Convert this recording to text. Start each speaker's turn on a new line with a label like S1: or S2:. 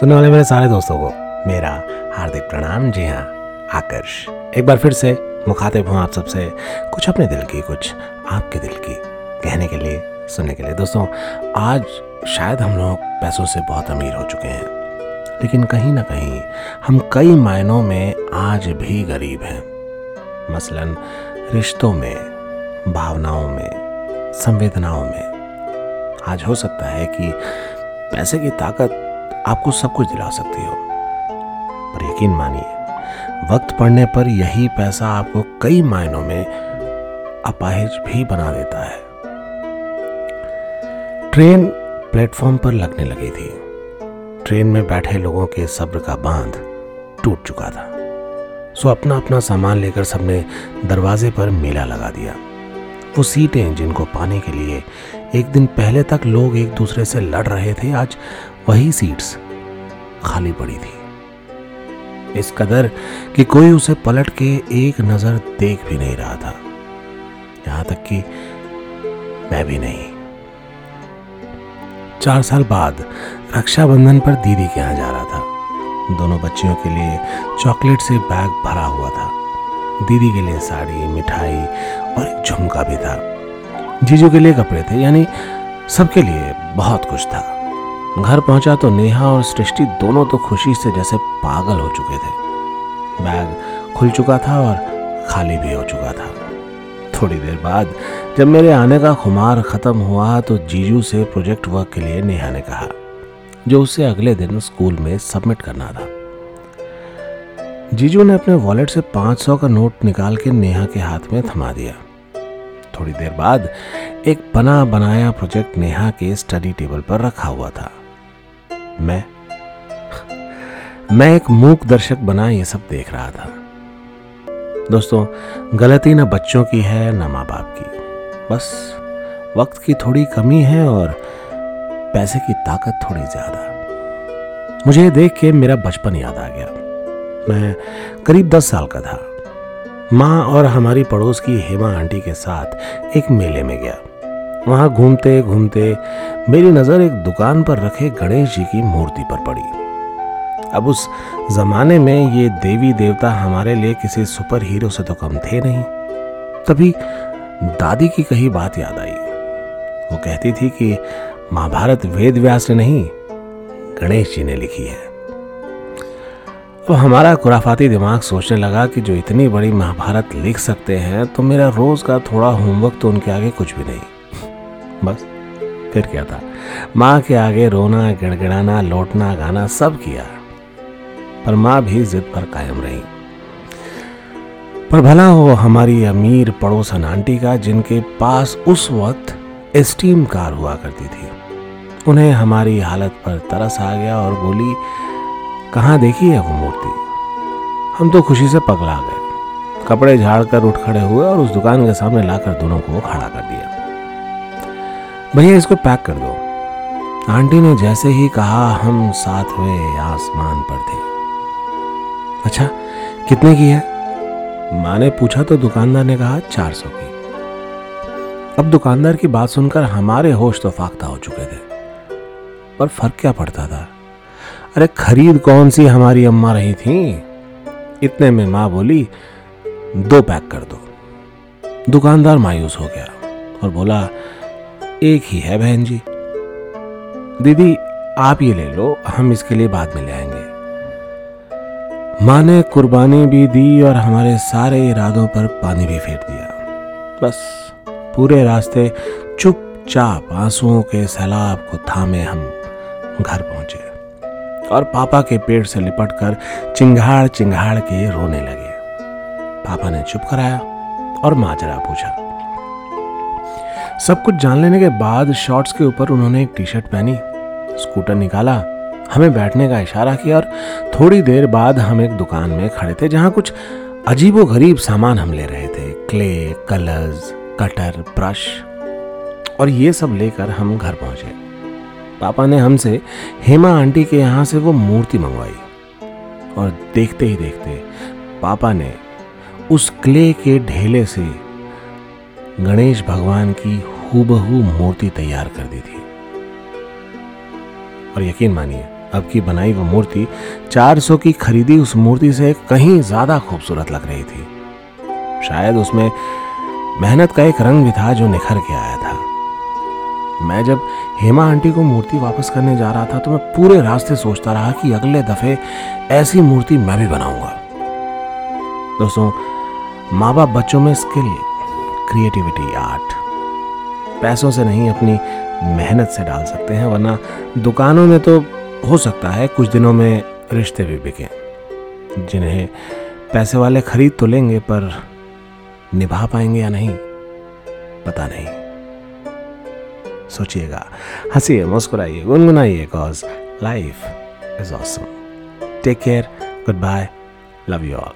S1: सुनने वाले मेरे सारे दोस्तों को मेरा हार्दिक प्रणाम। जी हाँ आकर्ष। एक बार फिर से मुखातिब हूँ आप सबसे कुछ अपने दिल की, कुछ आपके दिल की कहने के लिए, सुनने के लिए। दोस्तों, आज शायद हम लोग पैसों से बहुत अमीर हो चुके हैं, लेकिन कहीं ना कहीं हम कई मायनों में आज भी गरीब हैं। मसलन, रिश्तों में, भावनाओं में, संवेदनाओं में। आज हो सकता है कि पैसे की ताकत आपको सब कुछ दिला सकती हो। पर यकीन मानिए, वक्त पड़ने पर यही पैसा आपको कई मायनों में अपाहिज भी बना देता है। ट्रेन प्लेटफॉर्म पर लगने लगी थी। ट्रेन में बैठे लोगों के सब्र का बाँध टूट चुका था। सो अपना अपना सामान लेकर सबने दरवाजे पर मेला लगा दिया। वो सीटें जिनको पाने के लिए एक दिन पहले तक लोग एक दूसरे से लड़ रहे थे, आज वही सीट्स खाली पड़ी थी। इस कदर कि कोई उसे पलट के एक नज़र देख भी नहीं रहा था। यहाँ तक कि मैं भी नहीं। चार साल बाद रक्षाबंधन पर दीदी के यहाँ जा रहा था। दोनों बच्चियों के लिए चॉकलेट से बैग भरा हुआ था। दीदी के लिए साड़ी, मिठाई और एक झुमका भी था। जीजू के लिए कपड़े थे, यानी सबके लिए बहुत कुछ था। घर पहुँचा तो नेहा और सृष्टि दोनों तो खुशी से जैसे पागल हो चुके थे। बैग खुल चुका था और खाली भी हो चुका था। थोड़ी देर बाद जब मेरे आने का खुमार खत्म हुआ तो जीजू से प्रोजेक्ट वर्क के लिए नेहा ने कहा, जो उसे अगले दिन स्कूल में सबमिट करना था। जीजू ने अपने वॉलेट से 500 का नोट निकाल के नेहा के हाथ में थमा दिया। थोड़ी देर बाद एक बना बनाया प्रोजेक्ट नेहा के स्टडी टेबल पर रखा हुआ था। मैं? मैं एक मूक दर्शक बना ये सब देख रहा था। दोस्तों, गलती ना बच्चों की है, ना माँ बाप की। बस, वक्त की थोड़ी कमी है और पैसे की ताकत थोड़ी ज़्यादा। मुझे देख के मेरा बचपन याद आ गया। मैं करीब दस साल का था। माँ और हमारी पड़ोस की हेमा आंटी के साथ एक मेले में गया। वहाँ घूमते घूमते मेरी नज़र एक दुकान पर रखे गणेश जी की मूर्ति पर पड़ी। अब उस जमाने में ये देवी देवता हमारे लिए किसी सुपर हीरो से तो कम थे नहीं। तभी दादी की कही बात याद आई। वो कहती थी कि महाभारत वेद व्यास ने नहीं, गणेश जी ने लिखी है। तो हमारा खुराफाती दिमाग सोचने लगा कि जो इतनी बड़ी महाभारत लिख सकते हैं तो मेरा रोज का थोड़ा होमवर्क तो उनके आगे कुछ भी नहीं। बस, फिर क्या था? माँ के आगे रोना, गिड़गिड़ाना, लौटना, गाना सब किया। पर माँ भी जिद पर कायम रही। पर भला हो हमारी अमीर पड़ोसन आंटी का, जिनके पास उस वक्त एस्टीम कार हुआ करती थी। उन्हें हमारी हालत पर तरस आ गया और बोली, कहाँ देखी है वो मूर्ति? हम तो खुशी से पगला गए। कपड़े झाड़कर उठ खड़े हुए और उस दुकान के सामने लाकर दोनों को खड़ा कर दिया। भैया, इसको पैक कर दो। आंटी ने जैसे ही कहा, हम सातवें आसमान पर थे। अच्छा कितने की है? माँ ने पूछा तो दुकानदार ने कहा, चार सौ की। अब दुकानदार की बात सुनकर हमारे होश तो फाख्ता हो चुके थे। पर फ़र्क क्या पड़ता था? अरे, खरीद कौन सी हमारी अम्मा रही थी? इतने में माँ बोली, दो पैक कर दो। दुकानदार मायूस हो गया और बोला एक ही है, बहन जी। दीदी, आप ये ले लो, हम इसके लिए बाद में ले आएँगे। माँ ने कुर्बानी भी दी और हमारे सारे इरादों पर पानी भी फेर दिया। बस पूरे रास्ते चुपचाप आंसुओं के सैलाब को थामे हम घर पहुँचे और पापा के पेट से लिपट कर चिंगाड़ चिंगाड़ के रोने लगे। पापा ने चुप कराया और माँ माजरा पूछा सब कुछ जान लेने के बाद शॉर्ट्स के ऊपर उन्होंने एक टी शर्ट पहनी स्कूटर निकाला, हमें बैठने का इशारा किया और थोड़ी देर बाद हम एक दुकान में खड़े थे जहाँ कुछ अजीबो गरीब सामान हम ले रहे थे क्ले कलर्स कटर ब्रश और ये सब लेकर हम घर पहुँचे। पापा ने हमसे, हेमा आंटी के यहाँ से वो मूर्ति मंगवाई और देखते ही देखते पापा ने उस क्ले के ढेले से गणेश भगवान की हूबहू मूर्ति तैयार कर दी थी। और यकीन मानिए, अब की बनाई वो मूर्ति 400 की खरीदी उस मूर्ति से कहीं ज़्यादा खूबसूरत लग रही थी। शायद उसमें मेहनत का एक रंग भी था जो निखर के आया था। मैं जब हेमा आंटी को मूर्ति वापस करने जा रहा था तो मैं पूरे रास्ते सोचता रहा कि अगले दफे ऐसी मूर्ति मैं भी बनाऊँगा। दोस्तों माँ बाप बच्चों में स्किल क्रिएटिविटी आर्ट पैसों से नहीं, अपनी मेहनत से डाल सकते हैं, वरना दुकानों में तो हो सकता है कुछ दिनों में रिश्ते भी बिके। जिन्हें पैसे वाले खरीद तो लेंगे, पर निभा पाएँगे या नहीं, पता नहीं। सोचिएगा, हंसिए, मुस्कुराइए, गुनगुनाइए cause life is awesome take care goodbye love you all